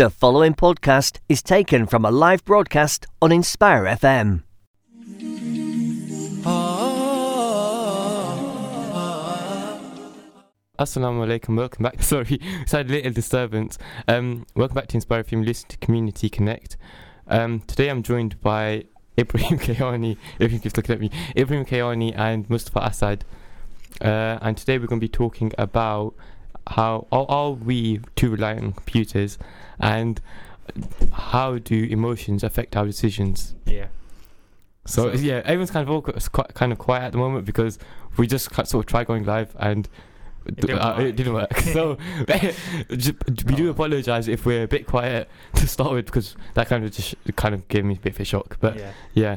The following podcast is taken from a live broadcast on Inspire FM. Assalamu alaikum, welcome back. Sorry, it's had a little disturbance. Um, welcome back to Inspire FM, listen to Community Connect. Um, today I'm joined by Ibrahim Kayani, Ibrahim keeps looking at me, Ibrahim Kayani and Mustafa Assad. Uh, and today we're going to be talking about how are, are we too reliant on computers and how do emotions affect our decisions? Yeah. So, So- yeah, everyone's kind of all, quite, kind of quiet at the moment because we just sort of try going live and It didn't uh, it work. didn't work. so just- we do Oh. apologise if we're a bit quiet to start with because that kind of just kind of gave me a bit of a shock. But yeah. yeah,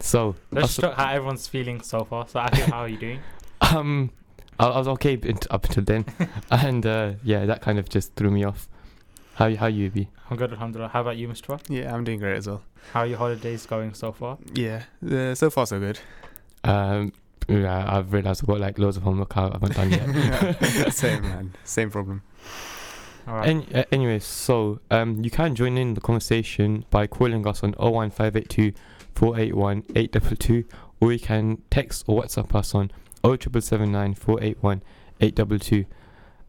so Let's talk how everyone's feeling so far. So, how are you doing? um, I, I was okay up until then, and uh, yeah, that kind of just threw me off. How how you be? I'm good, alhamdulillah. How about you, Mr. Yeah, I'm doing great as well. How are your holidays going so far? Yeah, uh, so far so good. Um, yeah, I've realised I've got like loads of homework I haven't done yet. Same man, same problem. All right. Any, uh, anyways, so um, you can join in the conversation by calling us on 01582 481 822 or you can text or WhatsApp us on 07779 481 822.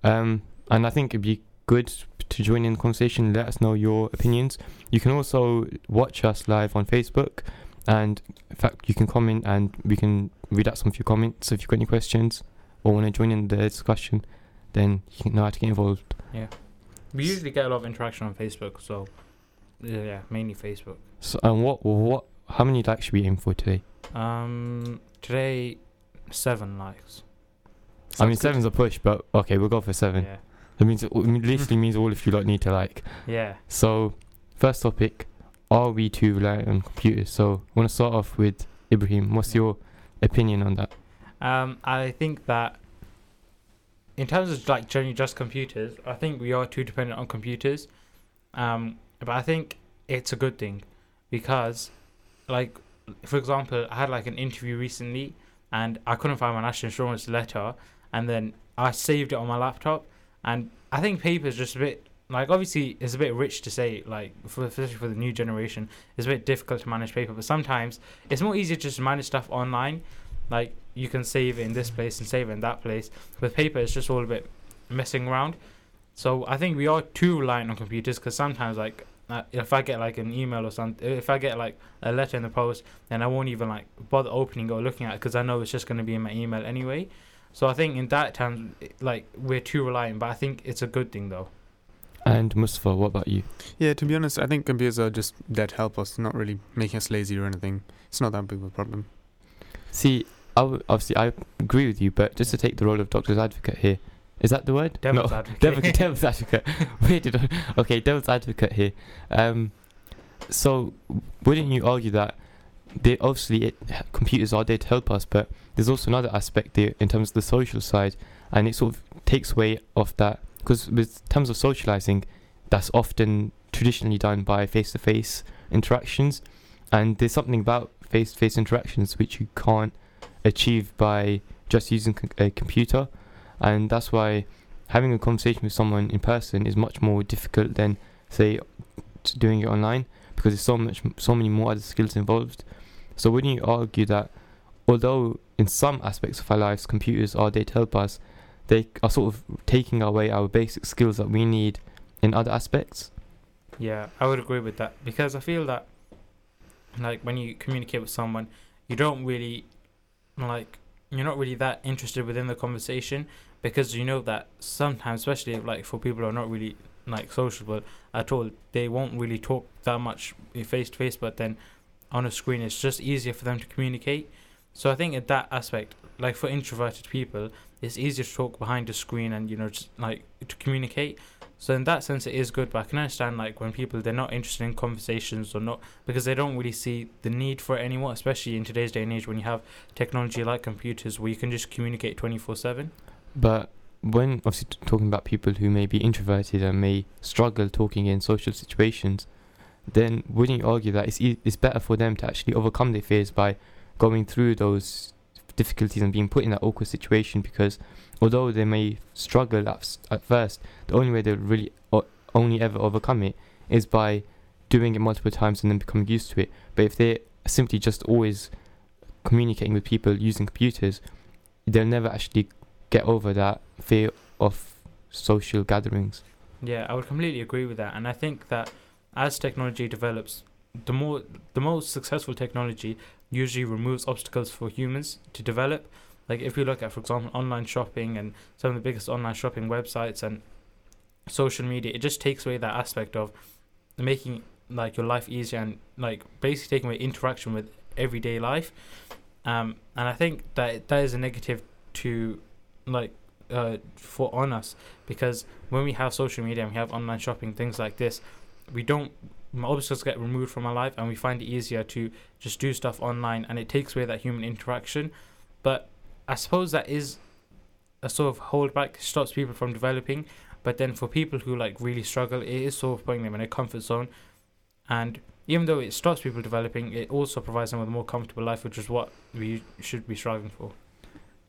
Um, and I think it'd be good to join in the conversation, let us know your opinions. You can also watch us live on Facebook, and in fact, you can comment and we can read out some of your comments So if you've got any questions or want to join in the discussion. Then you know how to get involved. Yeah, we usually get a lot of interaction on Facebook, so yeah, mainly Facebook. So, and what, what, how many likes should we aim for today? Um, today, seven likes. I mean, good. seven's a push, but okay, we'll go for seven. Yeah. That means it literally means all of you lot need to like. Yeah. So, first topic: Are we too reliant on computers? So, I want to start off with Ibrahim. What's your opinion on that? Um, I think that in terms of like generally just computers, I think we are too dependent on computers. Um, but I think it's a good thing because, like, for example, I had like an interview recently and I couldn't find my national insurance letter, and then I saved it on my laptop, and I think paper is just a bit like obviously it's a bit rich to say like for especially for the new generation, it's a bit difficult to manage paper, but sometimes it's more easier just to manage stuff online like you can save it in this place and save it in that place. With paper, it's just all a bit messing around. So I think we are too reliant on computers because sometimes, like, uh, if I get like an email or something, if I get like a letter in the post, then I won't even like bother opening or looking at it because I know it's just going to be in my email anyway. So I think in that terms, it- like we're too reliant, but I think it's a good thing though. And Mustafa, what about you? Yeah, to be honest, I think computers are just there to help us, not really making us lazy or anything. It's not that big of a problem. See, I w- obviously I agree with you, but just to take the role of doctor's advocate here, is that the word? Devil's no, advocate. Devil's, devil's advocate. Where did I, okay, devil's advocate here. Um, so wouldn't you argue that they obviously it, computers are there to help us, but there's also another aspect there in terms of the social side, and it sort of takes away of that because with terms of socializing, that's often traditionally done by face-to-face interactions, and there's something about face-to-face interactions which you can't achieve by just using a computer, and that's why having a conversation with someone in person is much more difficult than say doing it online because there's so much so many more other skills involved so wouldn't you argue that although in some aspects of our lives computers are there to help us they are sort of taking away our basic skills that we need in other aspects Yeah, I would agree with that because I feel that like when you communicate with someone, you don't really like you're not really that interested within the conversation because you know that sometimes, especially like for people who are not really like sociable at all, they won't really talk that much face to face. But then on a screen, it's just easier for them to communicate. So I think in that aspect, like for introverted people, it's easier to talk behind the screen and you know just like to communicate. So in that sense, it is good. But I can understand like when people they're not interested in conversations or not because they don't really see the need for it anymore. Especially in today's day and age when you have technology like computers where you can just communicate twenty four seven. but when obviously t- talking about people who may be introverted and may struggle talking in social situations then wouldn't you argue that it's, e- it's better for them to actually overcome their fears by going through those difficulties and being put in that awkward situation because although they may struggle at, at first the only way they'll really o- only ever overcome it is by doing it multiple times and then becoming used to it. But if they're simply just always communicating with people using computers, they'll never actually get over that fear of social gatherings. Yeah, I would completely agree with that, and I think that as technology develops, the more the most successful technology usually removes obstacles for humans to develop. Like if you look at, for example, online shopping and some of the biggest online shopping websites and social media, it just takes away that aspect of making like your life easier and like basically taking away interaction with everyday life. Um, and I think that that is a negative to like uh, for on us because when we have social media and we have online shopping things like this we don't obstacles get removed from our life and we find it easier to just do stuff online and it takes away that human interaction. But i suppose that is a sort of holdback stops people from developing. But then for people who like really struggle it is sort of putting them in a comfort zone. And even though it stops people developing it also provides them with a more comfortable life which is what we should be striving for.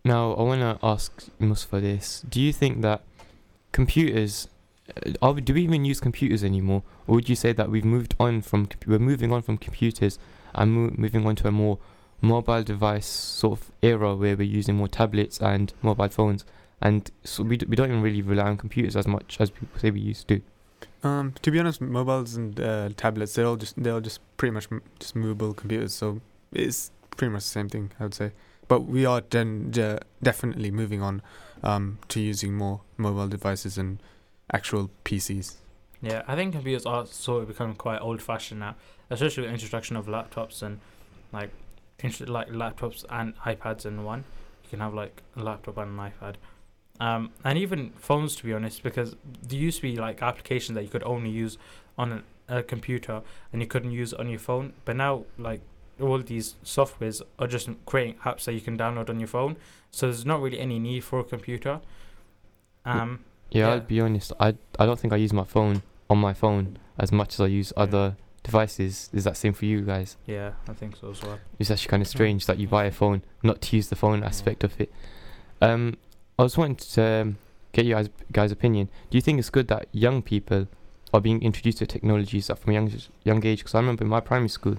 Now, I want to ask Mustafa this. Do you think that computers, are we, do we even use computers anymore? Or would you say that we've moved on from, we're moving on from computers and mo- moving on to a more mobile device sort of era where we're using more tablets and mobile phones? And so we, d- we don't even really rely on computers as much as people say we used to. Um, to be honest, mobiles and uh, tablets they're all just they're all just pretty much m- just movable computers. So it's pretty much the same thing, I would say. But we are den- de- definitely moving on um, to using more mobile devices and actual PCs. Yeah, I think computers are sort of becoming quite old-fashioned now, especially with the introduction of laptops and like, like laptops and iPads in one. You can have like a laptop and an iPad, um, and even phones to be honest, because there used to be like applications that you could only use on a, a computer and you couldn't use on your phone. But now like all these softwares are just creating apps that you can download on your phone, so there's not really any need for a computer. Um, Yeah, Yeah. I'll be honest. I, I don't think I use my phone on my phone as much as I use Yeah. other devices. Is that same for you guys? yeah, I think so as well. It's actually kind of strange that you buy a phone not to use the phone aspect of it. Um, I was wanting to um, get you guys guys' opinion. Do you think it's good that young people are being introduced to technologies from a young young age? Because I remember in my primary school,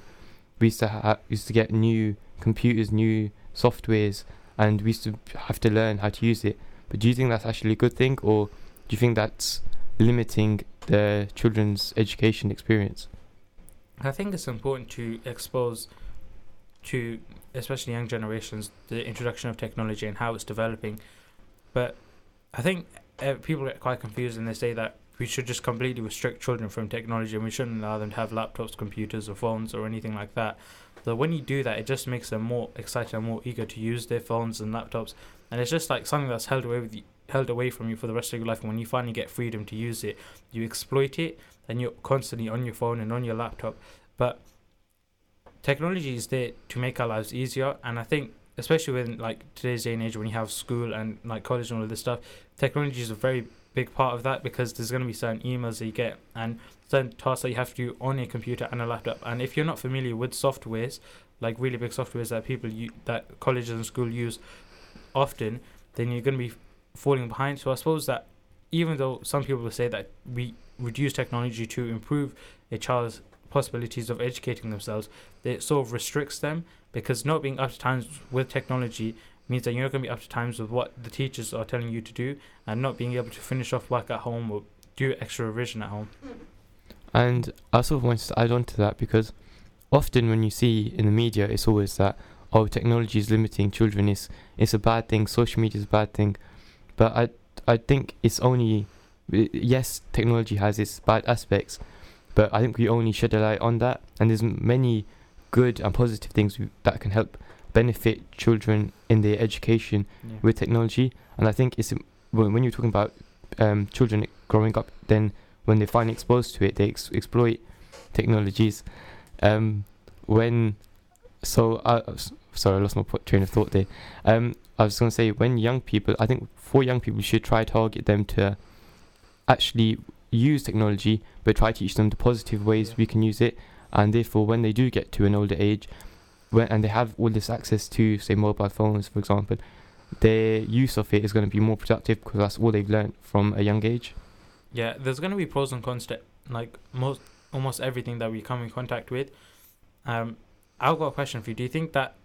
we used to ha- used to get new computers, new softwares, and we used to have to learn how to use it. But do you think that's actually a good thing, or you think that's limiting the children's education experience? I think it's important to expose to especially young generations the introduction of technology and how it's developing. But I think uh, people get quite confused and they say that we should just completely restrict children from technology and we shouldn't allow them to have laptops, computers, or phones or anything like that. But when you do that, it just makes them more excited and more eager to use their phones and laptops, and it's just like something that's held away with you, held away from you for the rest of your life. And when you finally get freedom to use it, you exploit it, and you're constantly on your phone and on your laptop. But technology is there to make our lives easier, and I think especially when like today's day and age when you have school and like college and all of this stuff, technology is a very big part of that because there's going to be certain emails that you get and certain tasks that you have to do on a computer and a laptop. And if you're not familiar with softwares, like really big softwares that people u- that colleges and school use often, then you're going to be falling behind. So I suppose that even though some people will say that we use technology to improve a child's possibilities of educating themselves, it sort of restricts them because not being up to times with technology means that you're not going to be up to times with what the teachers are telling you to do and not being able to finish off work at home or do extra revision at home. And I sort of wanted to add on to that because often when you see in the media, it's always that oh, technology is limiting children. It's it's a bad thing. Social media is a bad thing. But I I think it's only yes, technology has its bad aspects, but I think we only shed a light on that. And there's many good and positive things that can help benefit children in their education Yeah. with technology. And I think it's when when you're talking about um, children growing up, then when they're finally exposed to it, they ex- exploit technologies. Um, when so, I s- sorry, I lost my train of thought there. Um, I was going to say when young people, I think for young people, we should try to target them to actually use technology, but try to teach them the positive ways Yeah. we can use it, and therefore when they do get to an older age, when and they have all this access to say mobile phones, for example, their use of it is going to be more productive because that's all they've learned from a young age. Yeah, there's gonna be pros and cons to like most almost everything that we come in contact with. Um, I've got a question for you. Do you think that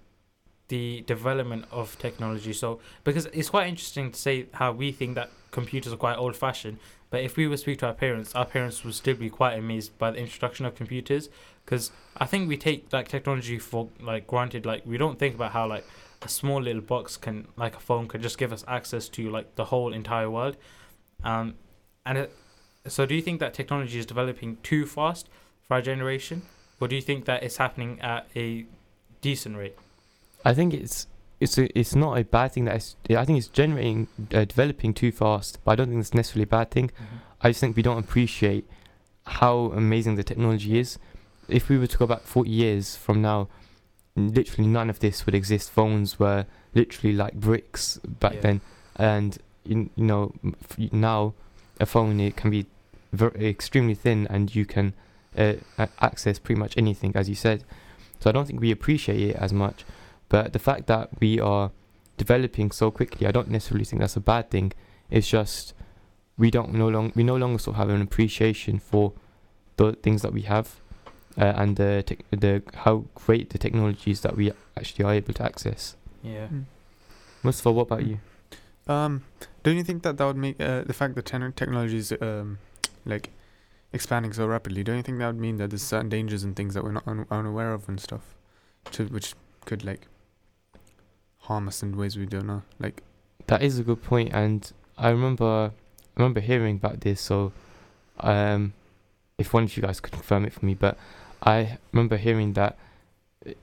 the development of technology, so because it's quite interesting to say how we think that computers are quite old fashioned, but if we were to speak to our parents, our parents would still be quite amazed by the introduction of computers, because I think we take like technology for like granted. Like we don't think about how like a small little box can like a phone could just give us access to like the whole entire world. Um, and it, so do you think that technology is developing too fast for our generation, or do you think that it's happening at a decent rate? I think it's it's a, it's not a bad thing that it's, I think it's generating uh, developing too fast, but I don't think it's necessarily a bad thing. I just think we don't appreciate how amazing the technology is. If we were to go back 40 years from now, literally none of this would exist. Phones were literally like bricks back Yeah. then, and you, you know now a phone it can be very extremely thin, and you can uh, access pretty much anything, as you said. So I don't think we appreciate it as much. But the fact that we are developing so quickly, I don't necessarily think that's a bad thing. It's just we don't no long we no longer sort of have an appreciation for the things that we have uh, and the tech the how great the technologies that we actually are able to access. Yeah. Mm. Mustafa, what about Mm. you? Um, don't you think that that would make uh, the fact that ten- technology is um, like expanding so rapidly? Don't you think that would mean that there's certain dangers and things that we're not un- unaware of and stuff, to which could like harm us in ways we don't know? Like, That is a good point, and I remember I remember hearing about this. So, um, if one of you guys could confirm it for me, but I remember hearing that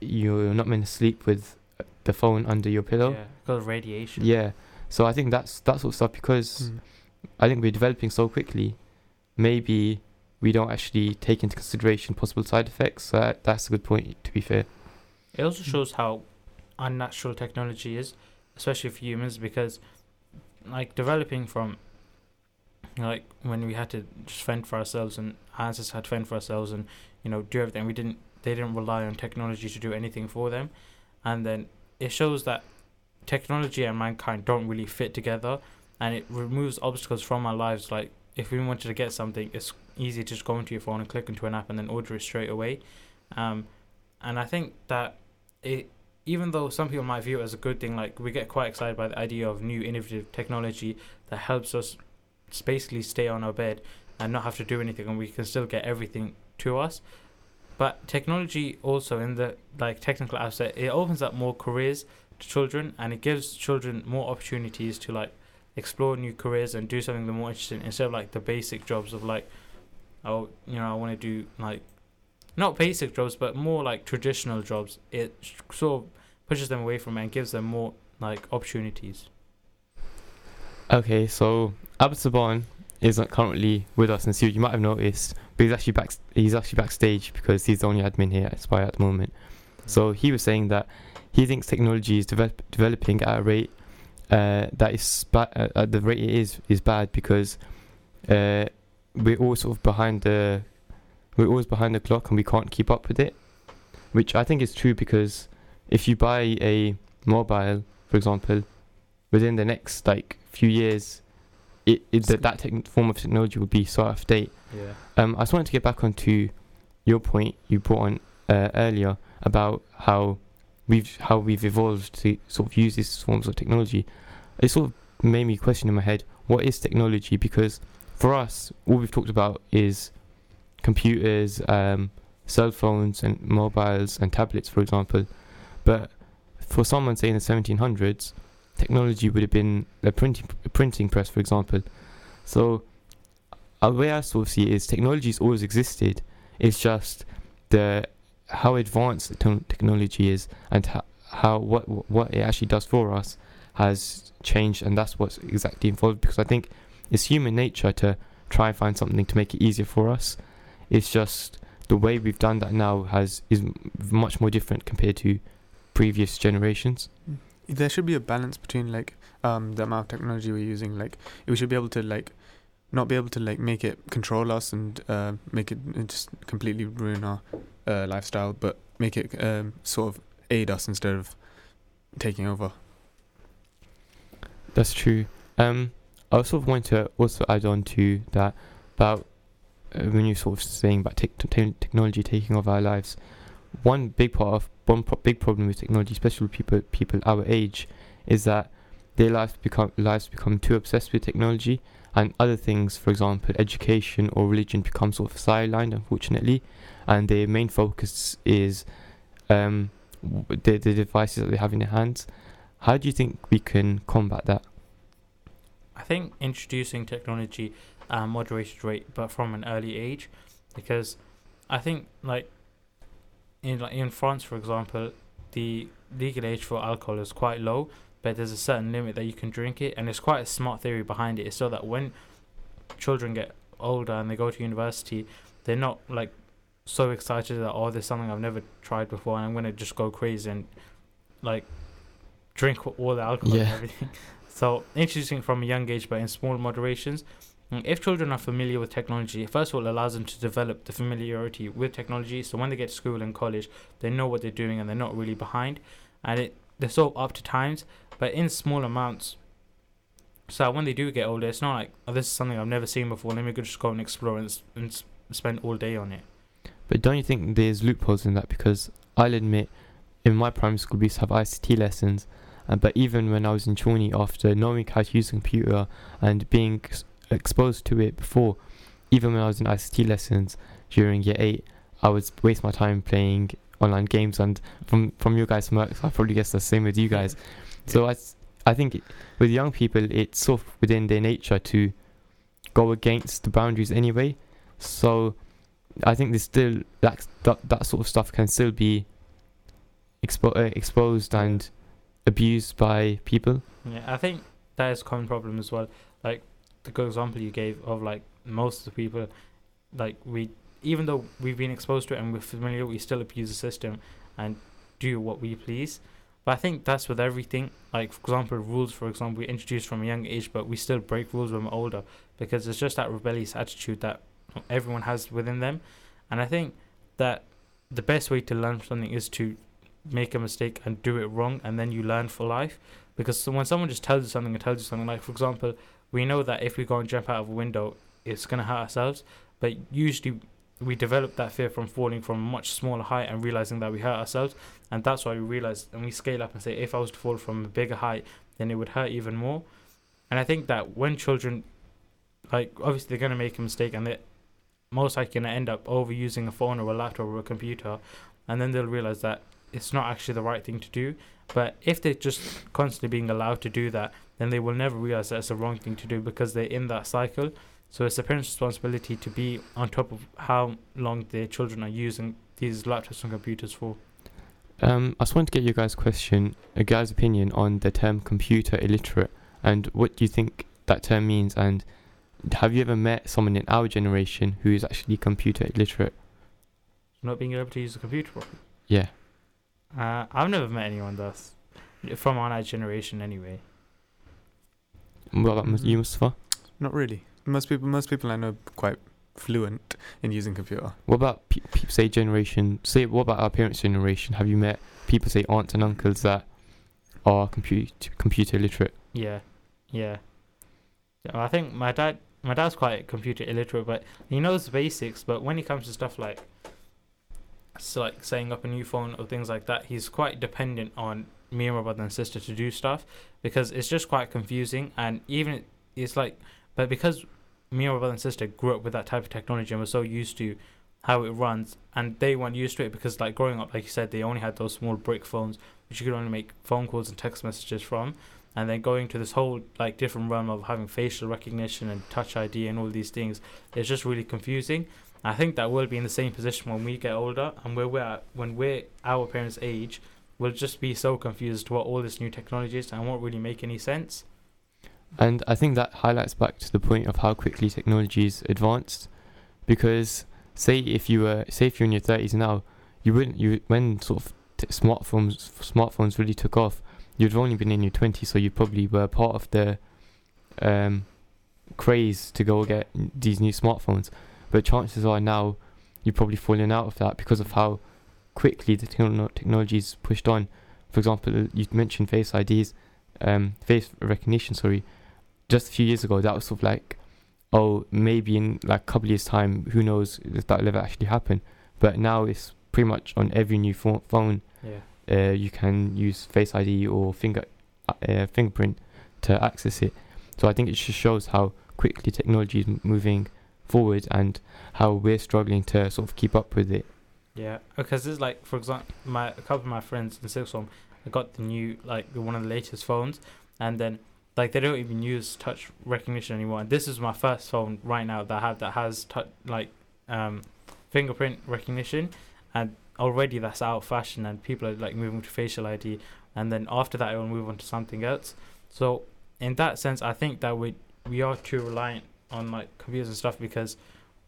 you're not meant to sleep with uh, the phone under your pillow. Yeah, because of radiation. Yeah. So I think that's that sort of stuff because mm, I think we're developing so quickly. Maybe we don't actually take into consideration possible side effects. So that, that's a good point. To be fair. It also shows how unnatural technology is, especially for humans, because like developing from like when we had to just fend for ourselves and ancestors had to fend for ourselves and you know do everything. We didn't. They didn't rely on technology to do anything for them, and then it shows that technology and mankind don't really fit together, and it removes obstacles from our lives. Like if we wanted to get something, it's easy to just go into your phone and click into an app and then order it straight away. Um, and I think that it, even though some people might view it as a good thing, like we get quite excited by the idea of new innovative technology that helps us basically stay on our bed and not have to do anything, and we can still get everything to us. But technology also in the like technical aspect, it opens up more careers to children, and it gives children more opportunities to like explore new careers and do something they're more interested in instead of like the basic jobs of like, oh, you know, I want to do like not basic jobs, but more like traditional jobs. It sort of pushes them away from it and gives them more like opportunities. Okay, so Abd Saban isn't currently with us in the studio. You might have noticed, but he's actually back. He's actually backstage because he's the only admin here at Aspire at the moment. So he was saying that he thinks technology is develop, developing at a rate uh, that is ba- uh, at the rate it is is bad because uh, we're all sort of behind the we're always behind the clock and we can't keep up with it. Which I think is true because if you buy a mobile, for example, within the next like few years, it, it that that tech- form of technology will be so out of date. Yeah. Um, I just wanted to get back onto your point you brought on uh, earlier about how we've how we've evolved to sort of use these forms of technology. It sort of made me question in my head what is technology because for us all we've talked about is computers, um, cell phones, and mobiles and tablets, for example. But for someone say in the 1700s, technology would have been a printing a printing press, for example. So uh, the way I sort of see it is technology's always existed. It's just the how advanced the te- technology is and how, how what what it actually does for us has changed, and that's what's exactly involved. Because I think it's human nature to try and find something to make it easier for us. It's just the way we've done that now has is much more different compared to previous generations. there should be a balance between like um the amount of technology we're using. Like, we should be able to like not be able to like make it control us and uh, make it uh, just completely ruin our uh, lifestyle, but make it um, sort of aid us instead of taking over. That's true. Um, I sort of want to also add on to that. about uh, when you're sort of saying about tech te- technology taking over our lives. One big part of one pro- big problem with technology, especially with people people our age, is that their lives become lives become too obsessed with technology, and other things, for example, education or religion, become sort of sidelined, unfortunately, and their main focus is um, the the devices that they have in their hands. How do you think we can combat that? I think introducing technology at a moderated rate, but from an early age, because I think like in like in France, for example, the legal age for alcohol is quite low, but there's a certain limit that you can drink it, and it's quite a smart theory behind it. It's so that when children get older and they go to university, they're not like so excited that oh, there's something I've never tried before, and I'm gonna just go crazy and like drink all the alcohol and everything. So introducing from a young age, but in small moderations. Mm, If children are familiar with technology, first of all, allows them to develop the familiarity with technology. So when they get to school and college, they know what they're doing and they're not really behind, and it they're sort of up to times, but in small amounts. So when they do get older, it's not like oh, this is something I've never seen before. Let me just go and explore and, and spend all day on it. But don't you think there's loopholes in that? Because I'll admit, in my primary school, we used to have ICT lessons. Uh, but even when I was in Chorney, after knowing how to use a computer and being exposed to it before, even when I was in ICT lessons during year 8, I would waste my time playing online games. And from, from your guys' marks, I probably guess the same with you guys. So I I think it, with young people, it's sort of within their nature to go against the boundaries anyway. So I think there's still that that, that sort of stuff can still be expo- uh, exposed and abused by people. Yeah, I think that is a common problem as well. Like the good example you gave of like most of the people, like we, even though we've been exposed to it and we're familiar, we still abuse the system and do what we please. But I think that's with everything. Like for example, rules. For example, we introduced from a young age, but we still break rules when we're older because it's just that rebellious attitude that everyone has within them. And I think that the best way to learn something is to make a mistake and do it wrong, and then you learn for life because when someone just tells you something and tells you something like for example we know that if we go and jump out of a window it's going to hurt ourselves but usually we develop that fear from falling from a much smaller height and realizing that we hurt ourselves and that's why we realize and we scale up and say if i was to fall from a bigger height then it would hurt even more. And i think that when children like obviously they're going to make a mistake and they're most likely going to end up overusing a phone or a laptop or a computer and then they'll realize that it's not actually the right thing to do. But if they're just constantly being allowed to do that, then they will never realize that it's the wrong thing to do because they're in that cycle. So it's the parents' responsibility to be on top of how long their children are using these laptops and computers for. Um, I just wanted to get your guys' question, a guy's opinion on the term computer illiterate and what do you think that term means and have you ever met someone in our generation who is actually computer illiterate? Not being able to use a computer properly. Yeah. Uh, I've never met anyone thus, from our generation anyway. What about Mus- you, Mustafa? Not really. Most people, most people I know, are quite fluent in using computer. What about pe- people say generation? Say what about our parents' generation? Have you met people say aunts and uncles that are computer computer illiterate? Yeah, yeah. Yeah, I think my dad, my dad's quite computer illiterate, but he knows the basics. But when it comes to stuff like, so like setting up a new phone or things like that, he's quite dependent on me and my brother and sister to do stuff because it's just quite confusing. And even it's like, but because me and my brother and sister grew up with that type of technology and we're so used to how it runs, and they weren't used to it because like growing up, like you said, they only had those small brick phones which you could only make phone calls and text messages from and then going to this whole like different realm of having facial recognition and touch ID and all these things it's just really confusing. I think that we'll be in the same position when we get older and where we're at, when we're our parents' age, we'll just be so confused what all this new technology is and won't really make any sense. And I think that highlights back to the point of how quickly technology is advanced. Because say if you were say if you're in your thirties now, you wouldn't you when sort of t- smartphones smartphones really took off, you'd have only been in your twenties, so you probably were part of the um, craze to go get these new smartphones. But chances are now you're probably falling out of that because of how quickly the techno- technology is pushed on. For example, you mentioned Face IDs, um, face recognition. Sorry, just a few years ago, that was sort of like, oh, maybe in like a couple years' time, who knows if that will ever actually happen. But now it's pretty much on every new pho- phone. Yeah. Uh, you can use Face ID or finger uh, fingerprint to access it. So I think it just shows how quickly technology is m- moving forward and how we're struggling to sort of keep up with it. Yeah, because it's like, for example, my a couple of my friends in sixth form, I got the new like one of the latest phones, and then like they don't even use touch recognition anymore. And this is my first phone right now that I have that has touch like um fingerprint recognition, and already that's out of fashion, and people are like moving to facial ID, and then after that it will move on to something else. So in that sense, I think that we we are too reliant on like computers and stuff because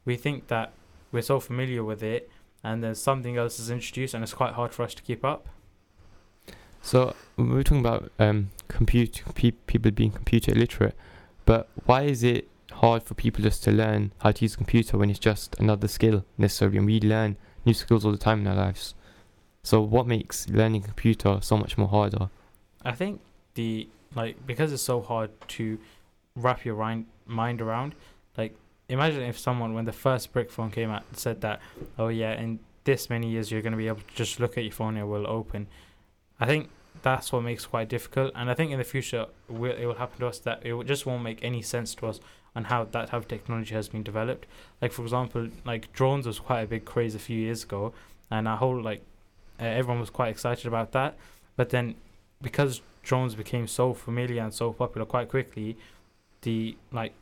we think that we're so familiar with it and then something else is introduced and it's quite hard for us to keep up. So we we're talking about um, compute pe- people being computer illiterate, but why is it hard for people just to learn how to use a computer when it's just another skill necessarily, and we learn new skills all the time in our lives? So what makes learning computer so much more harder? I think the like because it's so hard to wrap your rind, mind around. Like imagine if someone when the first brick phone came out said that, oh yeah, in this many years you're going to be able to just look at your phone and it will open. I think that's what makes it quite difficult, and I think in the future will it will happen to us that it just won't make any sense to us on how that type of technology has been developed. Like for example, like drones was quite a big craze a few years ago, and our whole like uh, everyone was quite excited about that. But then because drones became so familiar and so popular quite quickly, the like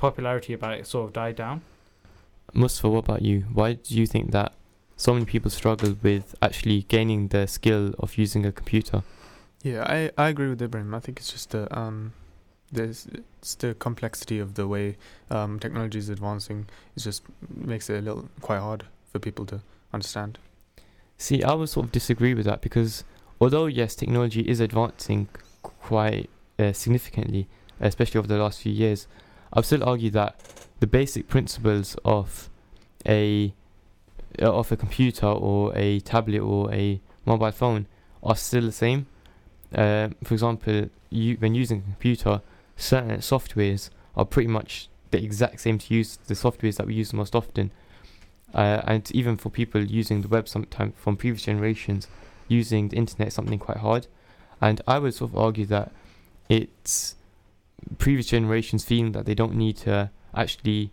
popularity about it sort of died down. Mustafa, what about you? Why do you think that so many people struggle with actually gaining the skill of using a computer? Yeah, I, I agree with Ibrahim. I think it's just the um, there's it's the complexity of the way um technology is advancing. It just makes it a little quite hard for people to understand. See, I would sort of disagree with that because although yes, technology is advancing quite uh, significantly, especially over the last few years, I'd still argue that the basic principles of a uh, of a computer or a tablet or a mobile phone are still the same. Uh, for example, you when using a computer, certain softwares are pretty much the exact same to use the softwares that we use most often uh, and even for people using the web sometime from previous generations, using the internet is something quite hard. And I would sort of argue that it's previous generations feeling that they don't need to actually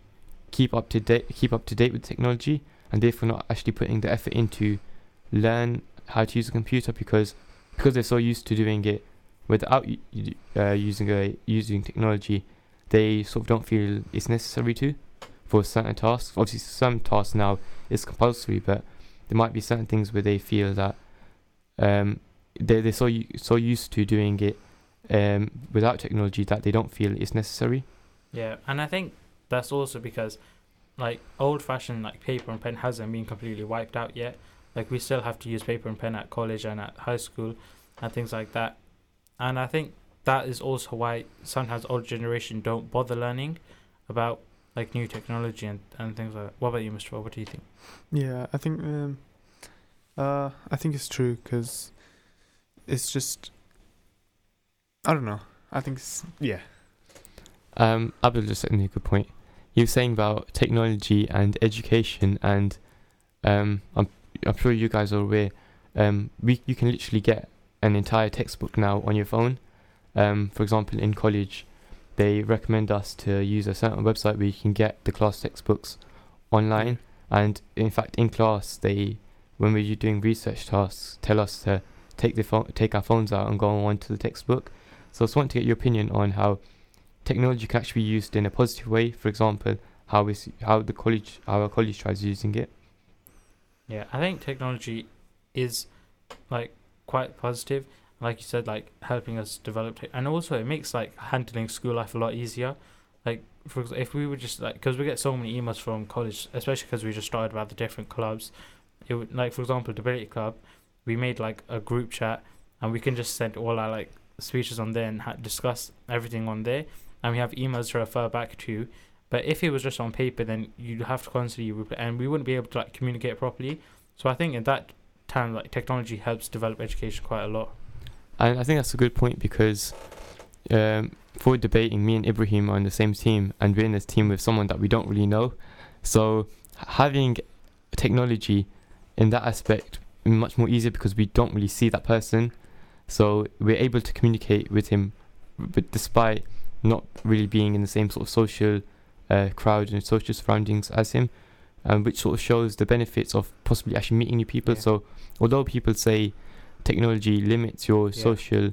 keep up to date, keep up to date with technology, and therefore not actually putting the effort into learn how to use a computer because because they're so used to doing it without uh, using a using technology, they sort of don't feel it's necessary to for certain tasks. Obviously, some tasks now is compulsory, but there might be certain things where they feel that um, they they're so so used to doing it um, without technology that they don't feel is necessary. Yeah, and I think that's also because like old fashioned like paper and pen hasn't been completely wiped out yet. Like we still have to use paper and pen at college and at high school and things like that. And I think that is also why sometimes old generation don't bother learning about like new technology and, and things like that. What about you, Mr. What do you think? Yeah, I think um, uh, I think it's true because it's just I don't know. I think it's yeah. Um, Abdul just said a good point. He was saying about technology and education, and um, I'm I'm sure you guys are aware. Um, we you can literally get an entire textbook now on your phone. Um, for example, in college, they recommend us to use a certain website where you can get the class textbooks online. And in fact, in class, they when we're doing research tasks, tell us to take the phone, take our phones out and go on to the textbook. So I just want to get your opinion on how technology can actually be used in a positive way. For example, how is how the college how our college tries using it. Yeah, I think technology is like quite positive. Like you said, like helping us develop, te- and also it makes like handling school life a lot easier. Like for ex- if we were just like because we get so many emails from college, especially because we just started about the different clubs. It would like for example, the debate club, we made like a group chat, and we can just send all our like speeches on there and ha- discuss everything on there, and we have emails to refer back to. But if it was just on paper, then you'd have to constantly and we wouldn't be able to like communicate properly. So I think in that time, like technology helps develop education quite a lot. And I think that's a good point because um, for debating, me and Ibrahim are on the same team, and we're in this team with someone that we don't really know. So having technology in that aspect much more easier because we don't really see that person. So we're able to communicate with him, but despite not really being in the same sort of social uh, crowd and social surroundings as him, um, which sort of shows the benefits of possibly actually meeting new people. Yeah. So although people say technology limits your Yeah. social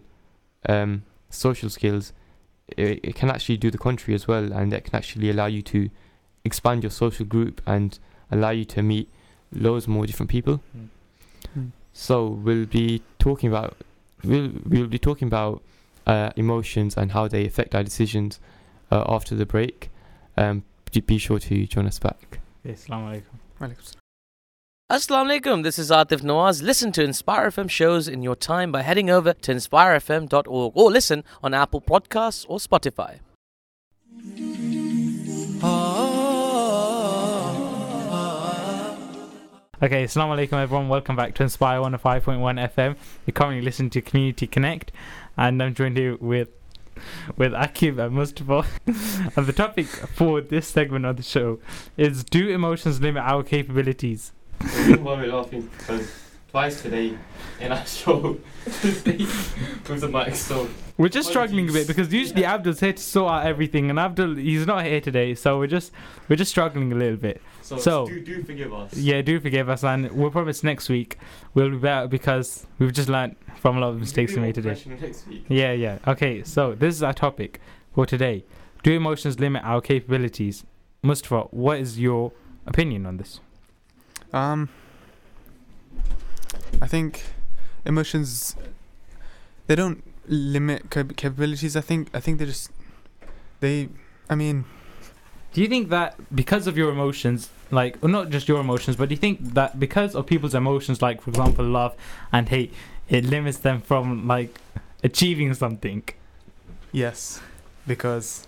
um, social skills, it, it can actually do the contrary as well, and it can actually allow you to expand your social group and allow you to meet loads more different people. Mm. Mm. So we'll be talking about we'll we'll be talking about uh, emotions and how they affect our decisions uh, after the break. Um, be sure to join us back. Assalamu alaikum. Walaikum salam. Assalamu alaikum, this is Atif Nawaz. Listen to Inspire FM shows in your time by heading over to inspirefm.org or listen on Apple Podcasts or Spotify. Okay, Assalamu alaikum everyone. Welcome back to Inspire 105.1 FM. You're currently listening to Community Connect, and I'm joined here with with Akib and Mustafa. and the topic for this segment of the show is: Do emotions limit our capabilities? Why we're laughing because twice today in our show the mic, so We're just struggling a bit because usually Abdul's here to sort out everything, and Abdul he's not here today, so we're just we're just struggling a little bit. so, So- do, do forgive us. Yeah, do forgive us, and we'll promise next week we'll be better because we've just learned from a lot of mistakes we made today. Next week. Yeah, yeah. Okay, so this is our topic for today. Do emotions limit our capabilities? Mustafa, what is your opinion on this? Um, I think emotions they don't limit cap- capabilities. I think I think they just they. I mean, Do you think that because of your emotions, like, well, not just your emotions, but do you think that because of people's emotions, like, for example, love and hate, it limits them from, like, achieving something? yes, because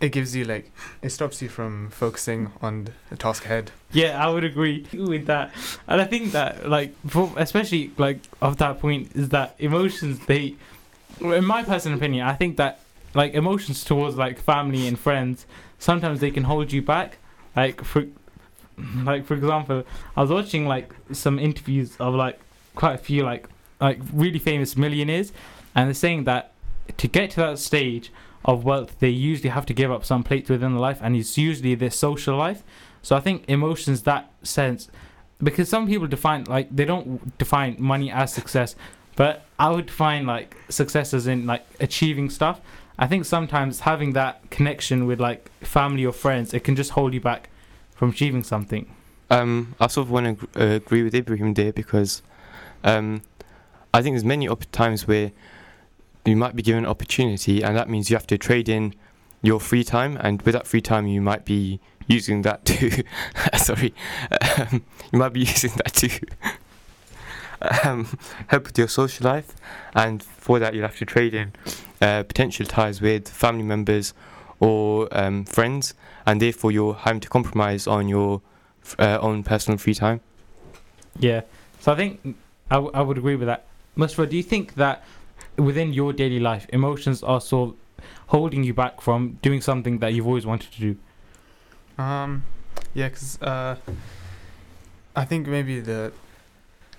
it gives you like it stops you from focusing on the task ahead. Yeah, I would agree with that. And I think that, like, for, especially, like, of that point, is that emotions, they, in my personal opinion, I think that, like, emotions towards, like, family and friends, sometimes they can hold you back. Like, for, like, for example, I was watching, like, some interviews of, like, quite a few, like, like, really famous millionaires, and they're saying that to get to that stage of wealth, they usually have to give up some plates within their life, and it's usually their social life. So I think emotions that sense because some people define like they don't define money as success, but I would find like success as in like achieving stuff. I think sometimes having that connection with like family or friends, it can just hold you back from achieving something. Um, I sort of want to uh, agree with Ibrahim there because um, I think there's many op- times where you might be given an opportunity, and that means you have to trade in your free time, and with that free time, you might be using that to sorry, um, you might be using that to um, help with your social life, and for that, you'll have to trade in uh, potential ties with family members or um, friends, and therefore, you're having to compromise on your f- uh, own personal free time. Yeah. So I think I, w- I would agree with that. Mustafa, do you think that within your daily life, emotions are sort of holding you back from doing something that you've always wanted to do? Um, yeah, 'cause uh, I think maybe the,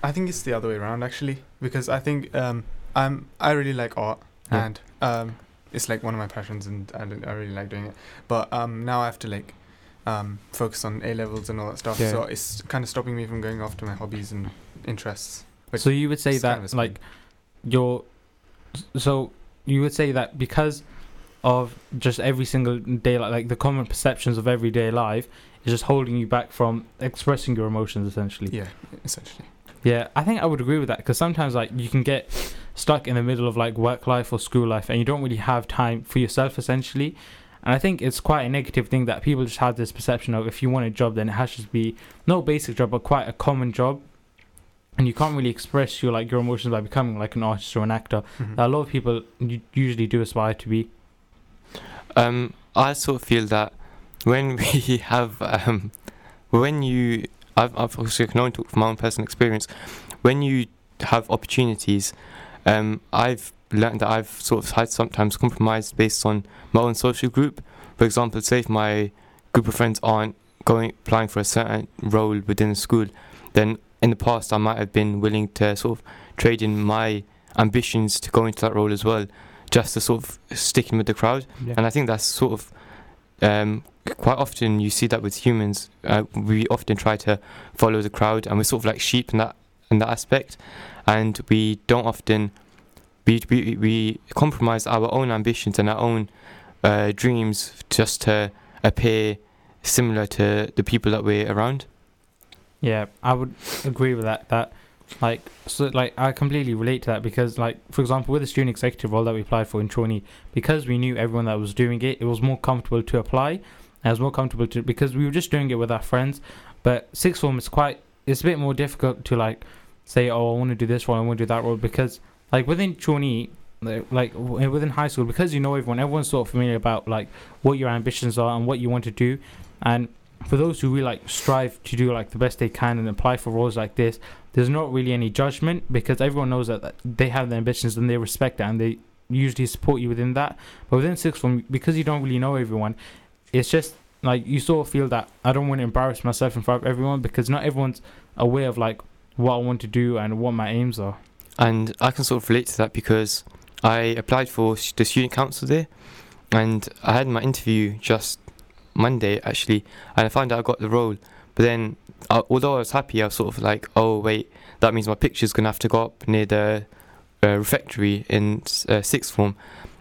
I think it's the other way around actually because I think um I'm I really like art Yeah. and um it's like one of my passions and I, I really like doing it but um now I have to like um focus on A levels and all that stuff Yeah. so it's kind of stopping me from going off to my hobbies and interests. So you would say it's kind of that like your so you would say that because of just every single day like, like the common perceptions of everyday life is just holding you back from expressing your emotions essentially Yeah, essentially. Yeah i think i would agree with that because sometimes like you can get stuck in the middle of like work life or school life and you don't really have time for yourself essentially. And i think it's quite a negative thing that people just have this perception of if you want a job then it has to be no basic job but quite a common job. And you can't really express your like your emotions by becoming like an artist or an actor. Mhm. that a lot of people usually do aspire to be. Um, I sort of feel that when we have, um, when you, I've, I've also can only talk from my own personal experience, when you have opportunities, um, I've learned that I've sort of had sometimes compromised based on my own social group. For example, say if my group of friends aren't going applying for a certain role within the school, then in the past I might have been willing to sort of trade in my ambitions to go into that role as well, just to sort of stick in with the crowd. Yeah. And I think that's sort of um, quite often you see that with humans. Uh, we often try to follow the crowd, and we're sort of like sheep in that in that aspect, and we don't often we we, we compromise our own ambitions and our own uh, dreams just to appear similar to the people that we're around. Yeah, I would agree with that. That like so like I completely relate to that because like for example with the student executive role that we applied for in Trainee, because we knew everyone that was doing it, it was more comfortable to apply. It was more comfortable to because we were just doing it with our friends. But sixth form is quite it's a bit more difficult to like say, Oh, I want to do this role, I want to do that role because like within like like, within high school because you know everyone everyone's sort of familiar about like what your ambitions are and what you want to do and for those who really like strive to do like the best they can and apply for roles like this, there's not really any judgment because everyone knows that, they have the ambitions and they respect that and they usually support you within that. But within sixth form, because you don't really know everyone, it's just like you sort of feel that I don't want to embarrass myself in front of everyone because not everyone's aware of like what I want to do and what my aims are. And I can sort of relate to that because I applied for the student council there, and I had my interview just Monday actually, and I found out I got the role. But then, uh, although I was happy, I was sort of like, oh wait, that means my picture's gonna have to go up near the uh, refectory in uh, sixth form.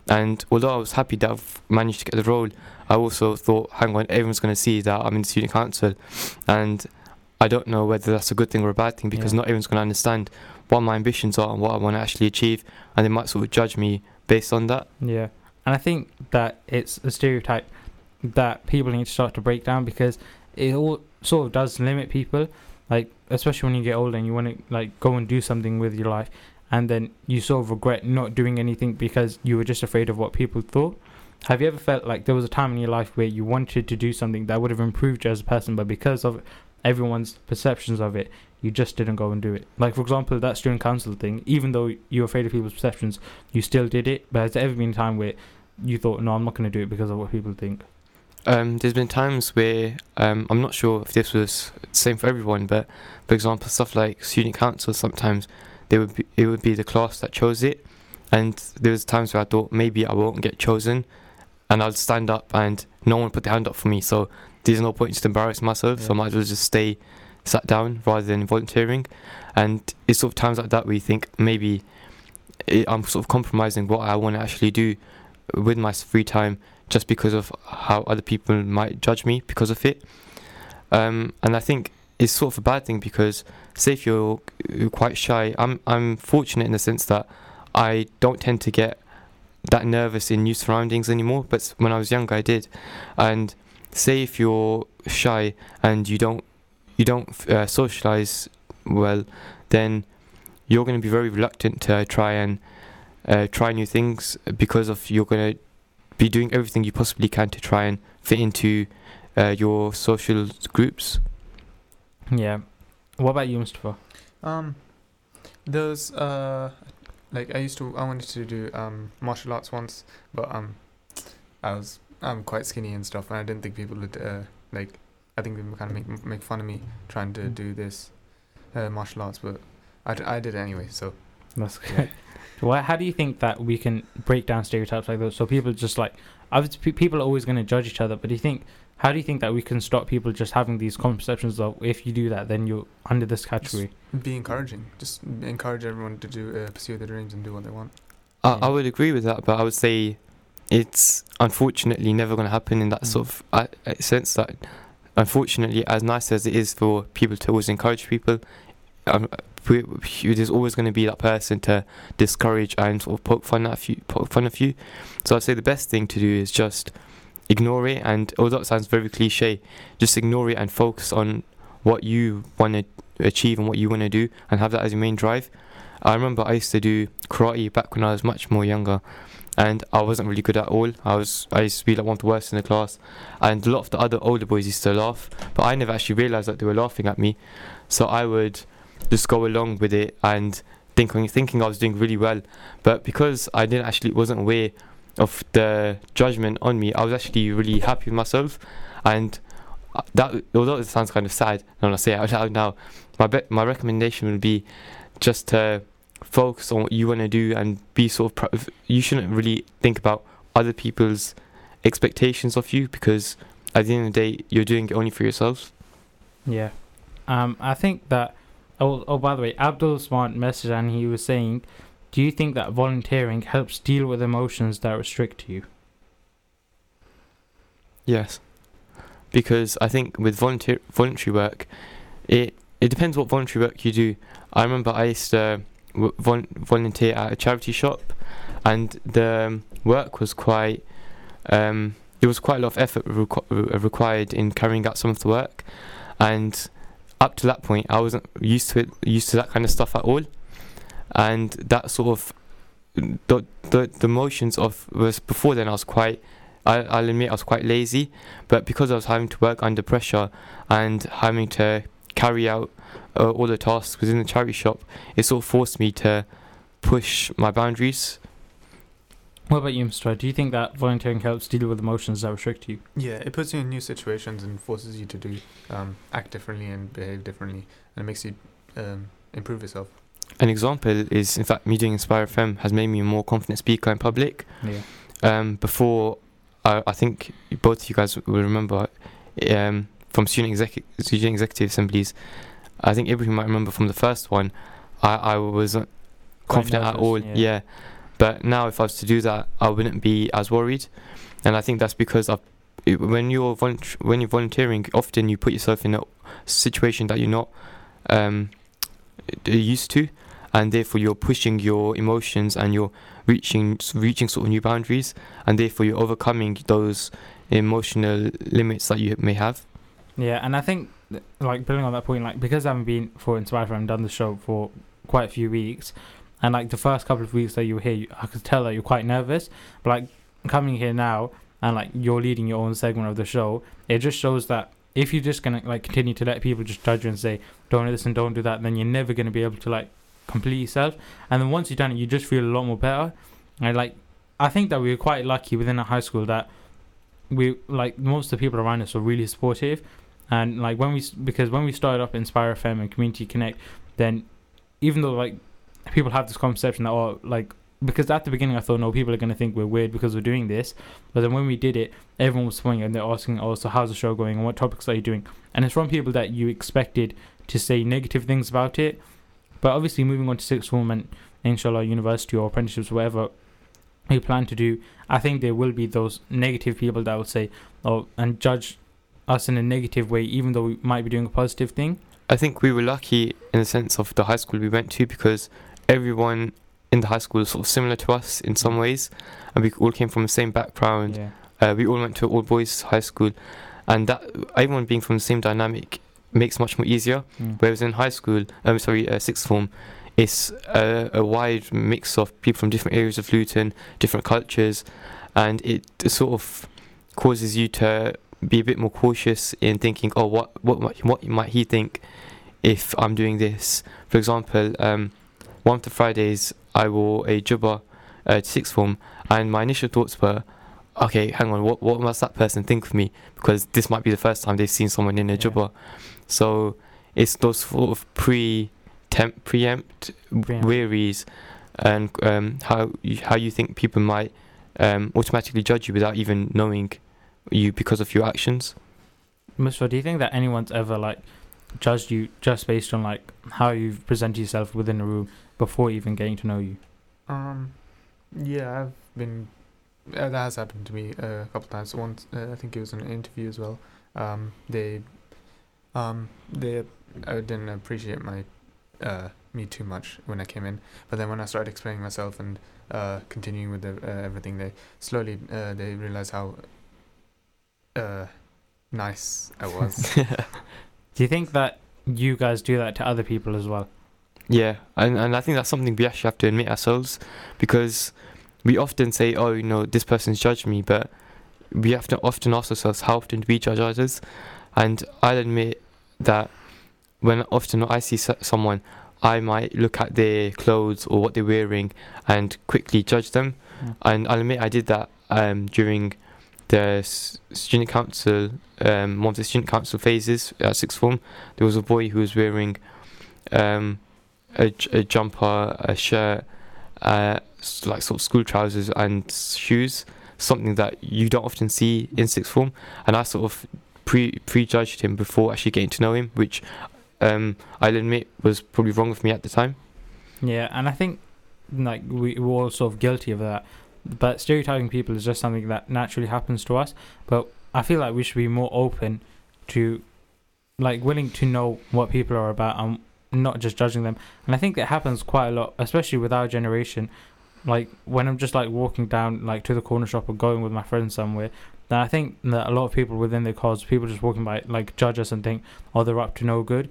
And although I was happy that I've managed to get the role, I also thought, hang on, everyone's gonna see that I'm in the student council, and I don't know whether that's a good thing or a bad thing because Yeah. not everyone's gonna understand what my ambitions are and what I want to actually achieve, and they might sort of judge me based on that. Yeah, and I think that it's a stereotype that people need to start to break down because it all sort of does limit people. Like especially when you get older and you want to like go and do something with your life, and then you sort of regret not doing anything because you were just afraid of what people thought. Have you ever felt like there was a time in your life where you wanted to do something that would have improved you as a person, but because of everyone's perceptions of it, you just didn't go and do it? Like for example, that student council thing. Even though you were afraid of people's perceptions, you still did it. But has there ever been a time where you thought, no, I'm not going to do it because of what people think? Um, there's been times where um, I'm not sure if this was the same for everyone, but for example, stuff like student council, sometimes they would be, it would be the class that chose it, and there was times where I thought maybe I won't get chosen, and I'd stand up and no one put their hand up for me, so there's no point just embarrassing myself, so I might as well just stay sat down rather than volunteering, and it's sort of times like that where you think maybe it, I'm sort of compromising what I want to actually do with my free time just because of how other people might judge me because of it. Um, and I think it's sort of a bad thing because, say, if you're, you're quite shy, I'm I'm fortunate in the sense that I don't tend to get that nervous in new surroundings anymore. But when I was younger, I did. And say if you're shy and you don't you don't uh, socialize well, then you're going to be very reluctant to try and uh, try new things because of you're going to be doing everything you possibly can to try and fit into uh, your social groups. Yeah. What about you, Mustafa? Um, those uh, like I used to I wanted to do um martial arts once, but um, I was I'm quite skinny and stuff, and I didn't think people would uh like I think they would kind of make make fun of me trying to Mm. do this uh, martial arts, but I, d- I did it anyway. So That's good. Well, how do you think that we can break down stereotypes like those so people just like obviously pe- people are always going to judge each other, but do you think how do you think that we can stop people just having these common perceptions of if you do that then you're under this category? be encouraging, just encourage everyone to do uh, pursue their dreams and do what they want. I, Yeah. I would agree with that, but I would say it's unfortunately never going to happen in that Mm. sort of uh, uh, sense that unfortunately, as nice as it is for people to always encourage people, um, we, there's always going to be that person to discourage and sort of poke fun at you, poke fun of you. So I'd say the best thing to do is just ignore it, and although it sounds very cliche, just ignore it and focus on what you want to achieve and what you want to do, and have that as your main drive. I remember I used to do karate back when I was much more younger, and I wasn't really good at all. I was I used to be like one of the worst in the class, and a lot of the other older boys used to laugh, but I never actually realized that they were laughing at me. So I would just go along with it and thinking thinking I was doing really well, but because I didn't actually wasn't aware of the judgment on me, I was actually really happy with myself, and uh, that although it sounds kind of sad when I say it out loud now, my be- my recommendation would be just to focus on what you want to do and be sort of pr- you shouldn't really think about other people's expectations of you because at the end of the day you're doing it only for yourself. Yeah. Um, I think that. Oh, oh, by the way, Abdul Usman message and he was saying, "Do you think that volunteering helps deal with emotions that restrict you?" Yes, because I think with volunteer voluntary work, it it depends what voluntary work you do. I remember I used to vol- volunteer at a charity shop, and the um, work was quite. Um, there was quite a lot of effort re- required in carrying out some of the work, and up to that point, I wasn't used to it, used to that kind of stuff at all, and that sort of the the, the motions of was before then I was quite I, I'll admit I was quite lazy, but because I was having to work under pressure and having to carry out uh, all the tasks within the charity shop, it sort of forced me to push my boundaries. What about you, Mr. Do you think that volunteering helps deal with emotions that restrict you? Yeah, it puts you in new situations and forces you to do um, act differently and behave differently, and it makes you um, improve yourself. An example is, in fact, me doing Inspire FM has made me a more confident speaker in public. Yeah. Um, before, I, I think both of you guys will remember um, from student, execu- student executive assemblies. I think Ibrahim might remember from the first one. I, I wasn't Quite confident at all. yeah. Yeah. But now, if I was to do that, I wouldn't be as worried, and I think that's because I've, when you're when you're volunteering, often you put yourself in a situation that you're not um, used to, and therefore you're pushing your emotions and you're reaching reaching sort of new boundaries, and therefore you're overcoming those emotional limits that you may have. Yeah, and I think like building on that point, like because I haven't been for Inspire and done the show for quite a few weeks, and like the first couple of weeks that you were here, I could tell that you're quite nervous. But like coming here now and like you're leading your own segment of the show, it just shows that if you're just gonna like continue to let people just judge you and say don't do this and don't do that, then you're never gonna be able to like complete yourself. And then once you've done it, you just feel a lot more better. And like I think that we were quite lucky within our high school that we like most of the people around us were really supportive and like when we because when we started up Inspire FM and Community Connect, then even though like people have this conception that oh like because at the beginning I thought no people are gonna think we're weird because we're doing this, but then when we did it, everyone was swinging and they're asking oh so how's the show going and what topics are you doing, and it's from people that you expected to say negative things about it, but obviously moving on to sixth form and inshallah university or apprenticeships whatever we plan to do, I think there will be those negative people that will say oh and judge us in a negative way, even though we might be doing a positive thing. I think we were lucky in the sense of the high school we went to because everyone in the high school is sort of similar to us in some ways, and we all came from the same background. Yeah. Uh, we all went to all boys high school, and that everyone being from the same dynamic makes much more easier. Mm. Whereas in high school, um, sorry, uh, sixth form, it's a, a wide mix of people from different areas of Luton, different cultures, and it sort of causes you to be a bit more cautious in thinking, oh, what what might, what might he think if I'm doing this? For example, um, one of the Fridays I wore a jubba uh, sixth form, and my initial thoughts were, okay, hang on, what what must that person think of me? Because this might be the first time they've seen someone in a Yeah. jubba. So it's those sort of pre temp preempt Preempt. worries and um, how you, how you think people might um, automatically judge you without even knowing you because of your actions. Mustafa, do you think that anyone's ever like judged you just based on like how you've presented yourself within a room before even getting to know you? Um, yeah, I've been. Uh, that has happened to me uh, a couple times. Once, uh, I think it was in an interview as well. Um, they, um, they uh, didn't appreciate my, uh, me too much when I came in. But then when I started explaining myself and uh, continuing with the, uh, everything, they slowly uh, they realized how, uh, nice I was. Do you think that you guys do that to other people as well? Yeah, and and I think that's something we actually have to admit ourselves because we often say, oh, you know, this person's judged me, but we have to often ask ourselves, how often do we judge others? And I'll admit that when often I see someone, I might look at their clothes or what they're wearing and quickly judge them. Mm. And I'll admit I did that um, during the student council, um, one of the student council phases at sixth form. There was a boy who was wearing um, a, a jumper, a shirt, uh, like sort of school trousers and shoes, something that you don't often see in sixth form. And I sort of pre prejudged him before actually getting to know him, which um, I'll admit was probably wrong of me at the time. Yeah, and I think like we we're all sort of guilty of that. But stereotyping people is just something that naturally happens to us. But I feel like we should be more open to like willing to know what people are about and not just judging them. And I think that happens quite a lot, especially with our generation. Like when I'm just like walking down like to the corner shop or going with my friends somewhere, then I think that a lot of people within the cause, people just walking by like judge us and think, oh, they're up to no good,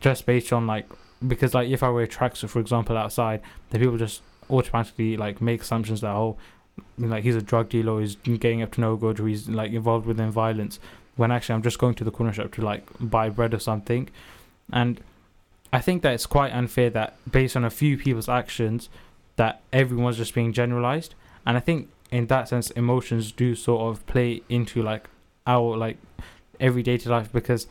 just based on like because like if I wear tracksuit, for example, outside, then people just automatically like make assumptions that oh, like he's a drug dealer, or he's getting up to no good, or he's like involved within violence. When actually I'm just going to the corner shop to like buy bread or something, and I think that it's quite unfair that based on a few people's actions, that everyone's just being generalized. And I think in that sense, emotions do sort of play into like our like everyday to life because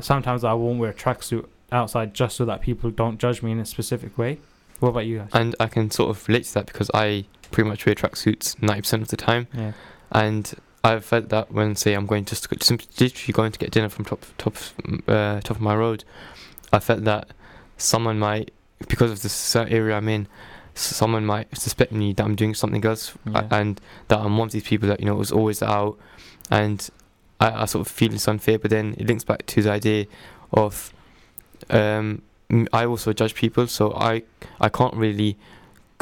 sometimes I won't wear a tracksuit outside just so that people don't judge me in a specific way. What about you guys? And I can sort of relate to that because I pretty much wear tracksuits 90% of the time. Yeah. And I've felt that when, say, I'm going just to, simply literally going to get dinner from top top uh, top of my road, I felt that someone might, because of the certain area I'm in, someone might suspect me that I'm doing something else, Yeah. and that I'm one of these people that you know was always out, and I, I sort of feel it's unfair. But then it links back to the idea of, um, I also judge people, so I I can't really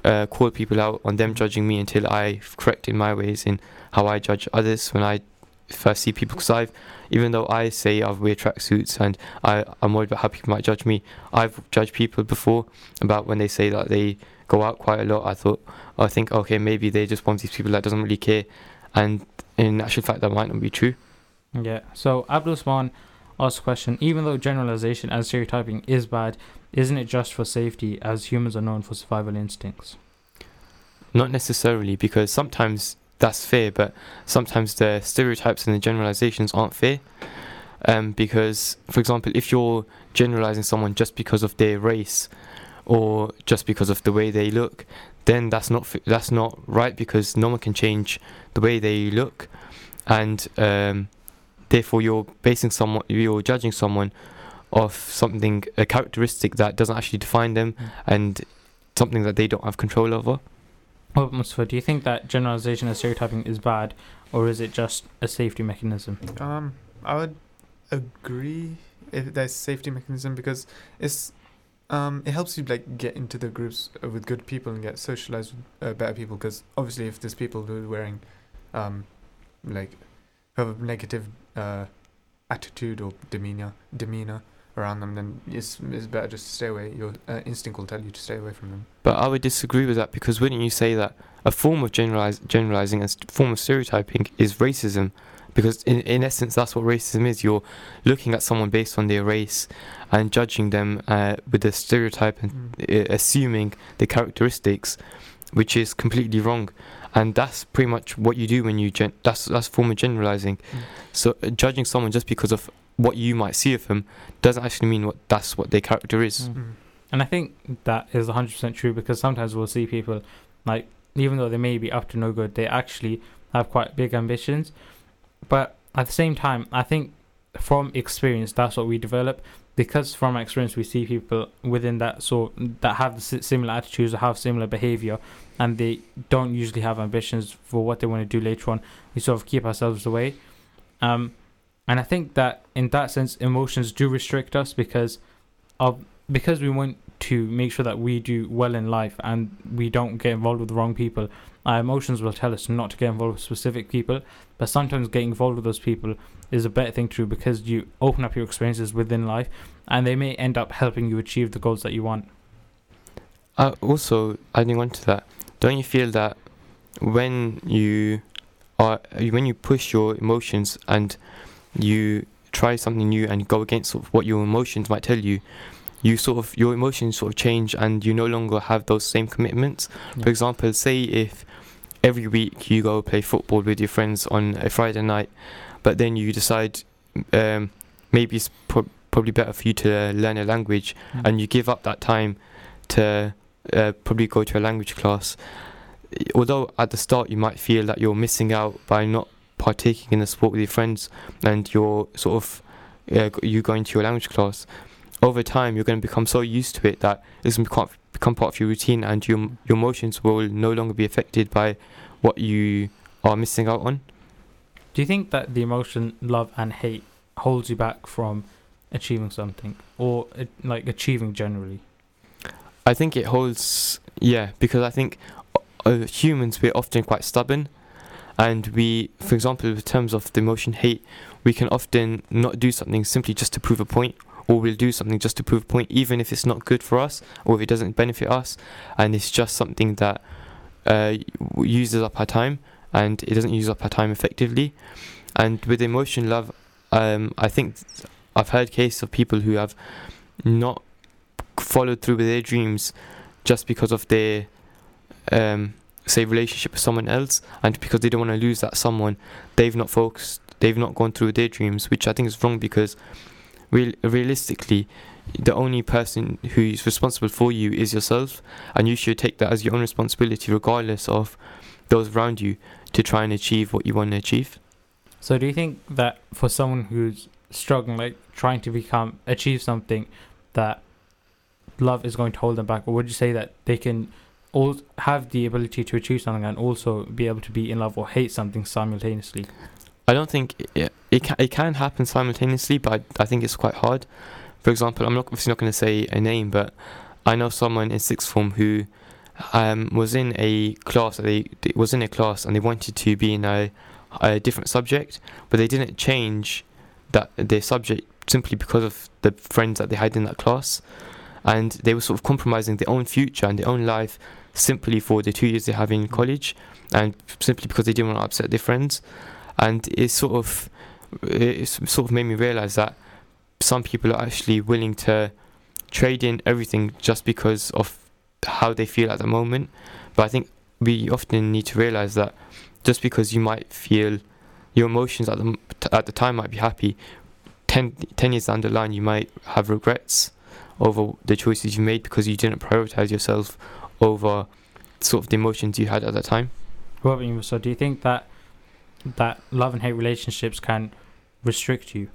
uh, call people out on them judging me until I correct in my ways in how I judge others when I first see people. Because I've, even though I say I wear tracksuits and I, I'm worried about how people might judge me, I've judged people before about when they say that they go out quite a lot. I thought, I think, okay, maybe they're just one of these people that doesn't really care. And in actual fact, that might not be true. Yeah. So Abdul Usman asked a question. Even though generalization and stereotyping is bad, isn't it just for safety as humans are known for survival instincts? Not necessarily, because sometimes that's fair, but sometimes the stereotypes and the generalizations aren't fair. Um, because, for example, if you're generalizing someone just because of their race or just because of the way they look, then that's not f- that's not right because no one can change the way they look, and um, therefore you're basing someone, you're judging someone of something a characteristic that doesn't actually define them Mm. and something that they don't have control over. Do you think that generalization and stereotyping is bad, or is it just a safety mechanism? Um, I would agree if there's safety mechanism because it's um it helps you like get into the groups with good people and get socialized with uh, better people because obviously if there's people who are wearing um like have a negative uh attitude or demeanor demeanor around them then it's it's better just to stay away your uh, instinct will tell you to stay away from them But I would disagree with that because wouldn't you say that a form of generalize, generalizing, a form of stereotyping is racism? Because in, in essence, that's what racism is. You're looking at someone based on their race and judging them uh, with a stereotype and Mm. uh, assuming the characteristics, which is completely wrong. And that's pretty much what you do when you gen- that's that's a form of generalizing. Mm. So uh, judging someone just because of what you might see of them doesn't actually mean what that's what their character is. Mm. Mm. And I think that is 100% true because sometimes we'll see people, like, even though they may be up to no good, they actually have quite big ambitions. But at the same time, I think from experience, that's what we develop. Because from our experience, we see people within that sort that have the similar attitudes or have similar behavior, and they don't usually have ambitions for what they want to do later on. We sort of keep ourselves away. Um, and I think that in that sense, emotions do restrict us because of because we want to make sure that we do well in life and we don't get involved with the wrong people. Our emotions will tell us not to get involved with specific people, but sometimes getting involved with those people is a better thing to do because you open up your experiences within life, and they may end up helping you achieve the goals that you want. Uh, also, adding on to that, don't you feel that when you are when you push your emotions and you try something new and go against sort of what your emotions might tell you, you sort of your emotions sort of change and you no longer have those same commitments. Yeah. For example, say if every week you go play football with your friends on a Friday night, but then you decide um, maybe it's pro- probably better for you to learn a language Mm. and you give up that time to uh, probably go to a language class. Although at the start you might feel that you're missing out by not partaking in the sport with your friends and you're sort of uh, you going to your language class, over time you're going to become so used to it that it's going to become, become part of your routine and your your emotions will no longer be affected by what you are missing out on. Do you think that the emotion love and hate holds you back from achieving something or uh, like achieving generally? I think it holds, yeah, because I think uh, humans we're often quite stubborn, and we, for example, in terms of the emotion hate, we can often not do something simply just to prove a point, or we'll do something just to prove a point, even if it's not good for us or if it doesn't benefit us, and it's just something that uh, uses up our time, and it doesn't use up our time effectively. And with emotion love, um, I think I've heard cases of people who have not followed through with their dreams just because of their um, say relationship with someone else and because they don't want to lose that someone they've not focused they've not gone through their dreams which i think is wrong because real, realistically the only person who's responsible for you is yourself and you should take that as your own responsibility regardless of those around you to try and achieve what you want to achieve. So do you think that for someone who's struggling, like trying to become achieve something, that love is going to hold them back, or would you say that they can all have the ability to achieve something and also be able to be in love or hate something simultaneously? I don't think it, it can it can happen simultaneously, but I, I think it's quite hard. For example, I'm not obviously not going to say a name, but I know someone in sixth form who um, was in a class. They, was in a class and they wanted to be in a, a different subject, but they didn't change that their subject simply because of the friends that they had in that class, and they were sort of compromising their own future and their own life simply for the two years they have in mm. college, and simply because they didn't want to upset their friends. And it sort of it sort of made me realize that some people are actually willing to trade in everything just because of how they feel at the moment. But i think we often need to realize that just because you might feel your emotions at the at the time might be happy 10, 10 years down the line you might have regrets over the choices you made because you didn't prioritize yourself over sort of the emotions you had at that time What about you? So do you think that that love and hate relationships can restrict you?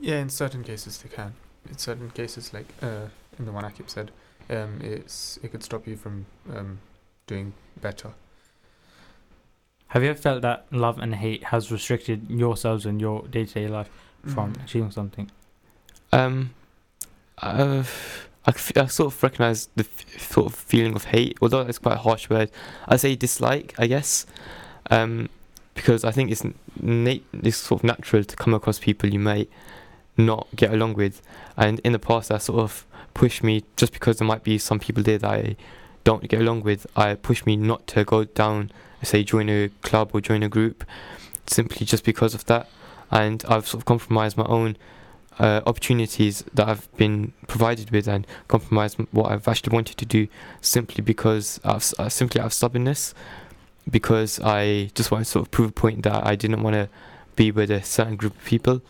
Yeah, in certain cases they can. In certain cases, like uh, in the one Akib said, um, it's it could stop you from um, doing better. Have you ever felt that love and hate has restricted yourselves in your day to day life from Mm. achieving something? Um, uh, I, sort of recognize the sort of feeling of hate, although it's quite a harsh word. I say dislike, I guess, um, because I think it's n- nat- it's sort of natural to come across people you might not get along with, and in the past that sort of pushed me just because there might be some people there that I don't get along with. I pushed me not to go down, say, join a club or join a group, simply just because of that, and I've sort of compromised my own uh, opportunities that I've been provided with and compromised what I've actually wanted to do simply because s- uh, simply out of stubbornness because I just want to sort of prove a point that I didn't want to be with a certain group of people.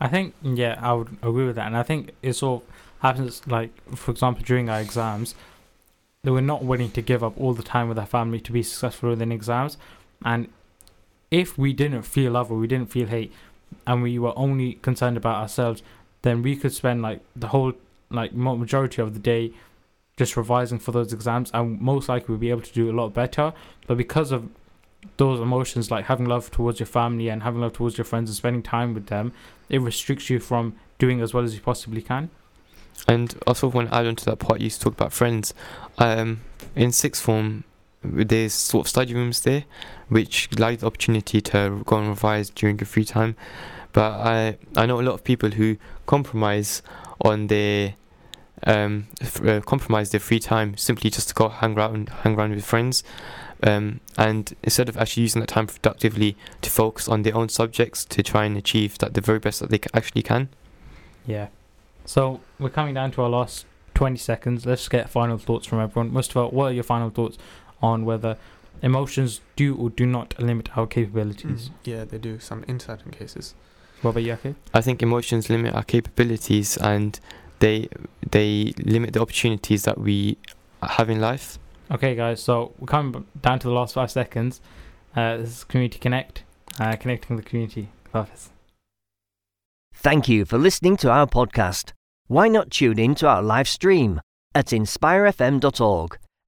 I think yeah, I would agree with that, and I think it sort of happens like, for example, during our exams, they were not willing to give up all the time with our family to be successful within exams, and if we didn't feel love or we didn't feel hate, and we were only concerned about ourselves, then we could spend like the whole like majority of the day just revising for those exams, and most likely we'd be able to do a lot better. But because of those emotions, like having love towards your family and having love towards your friends and spending time with them, it restricts you from doing as well as you possibly can. And also, when I add on to that part, you used to talk about friends. Um, in sixth form, there's sort of study rooms there, which you the opportunity to go and revise during your free time. But I I know a lot of people who compromise on their um f- uh, compromise their free time simply just to go hang around hang around with friends. Um, and instead of actually using that time productively to focus on their own subjects to try and achieve that the very best that they actually can. Yeah. So we're coming down to our last 20 seconds. Let's get final thoughts from everyone. Mustafa, what are your final thoughts on whether emotions do or do not limit our capabilities? Mm, yeah, they do. Some in certain cases. What about you, Akif? I think emotions limit our capabilities and they they limit the opportunities that we have in life. Okay, guys. So we're coming down to the last five seconds. Uh, this is Community Connect, uh, connecting the community. Office. Thank you for listening to our podcast. Why not tune in to our live stream at inspirefm.org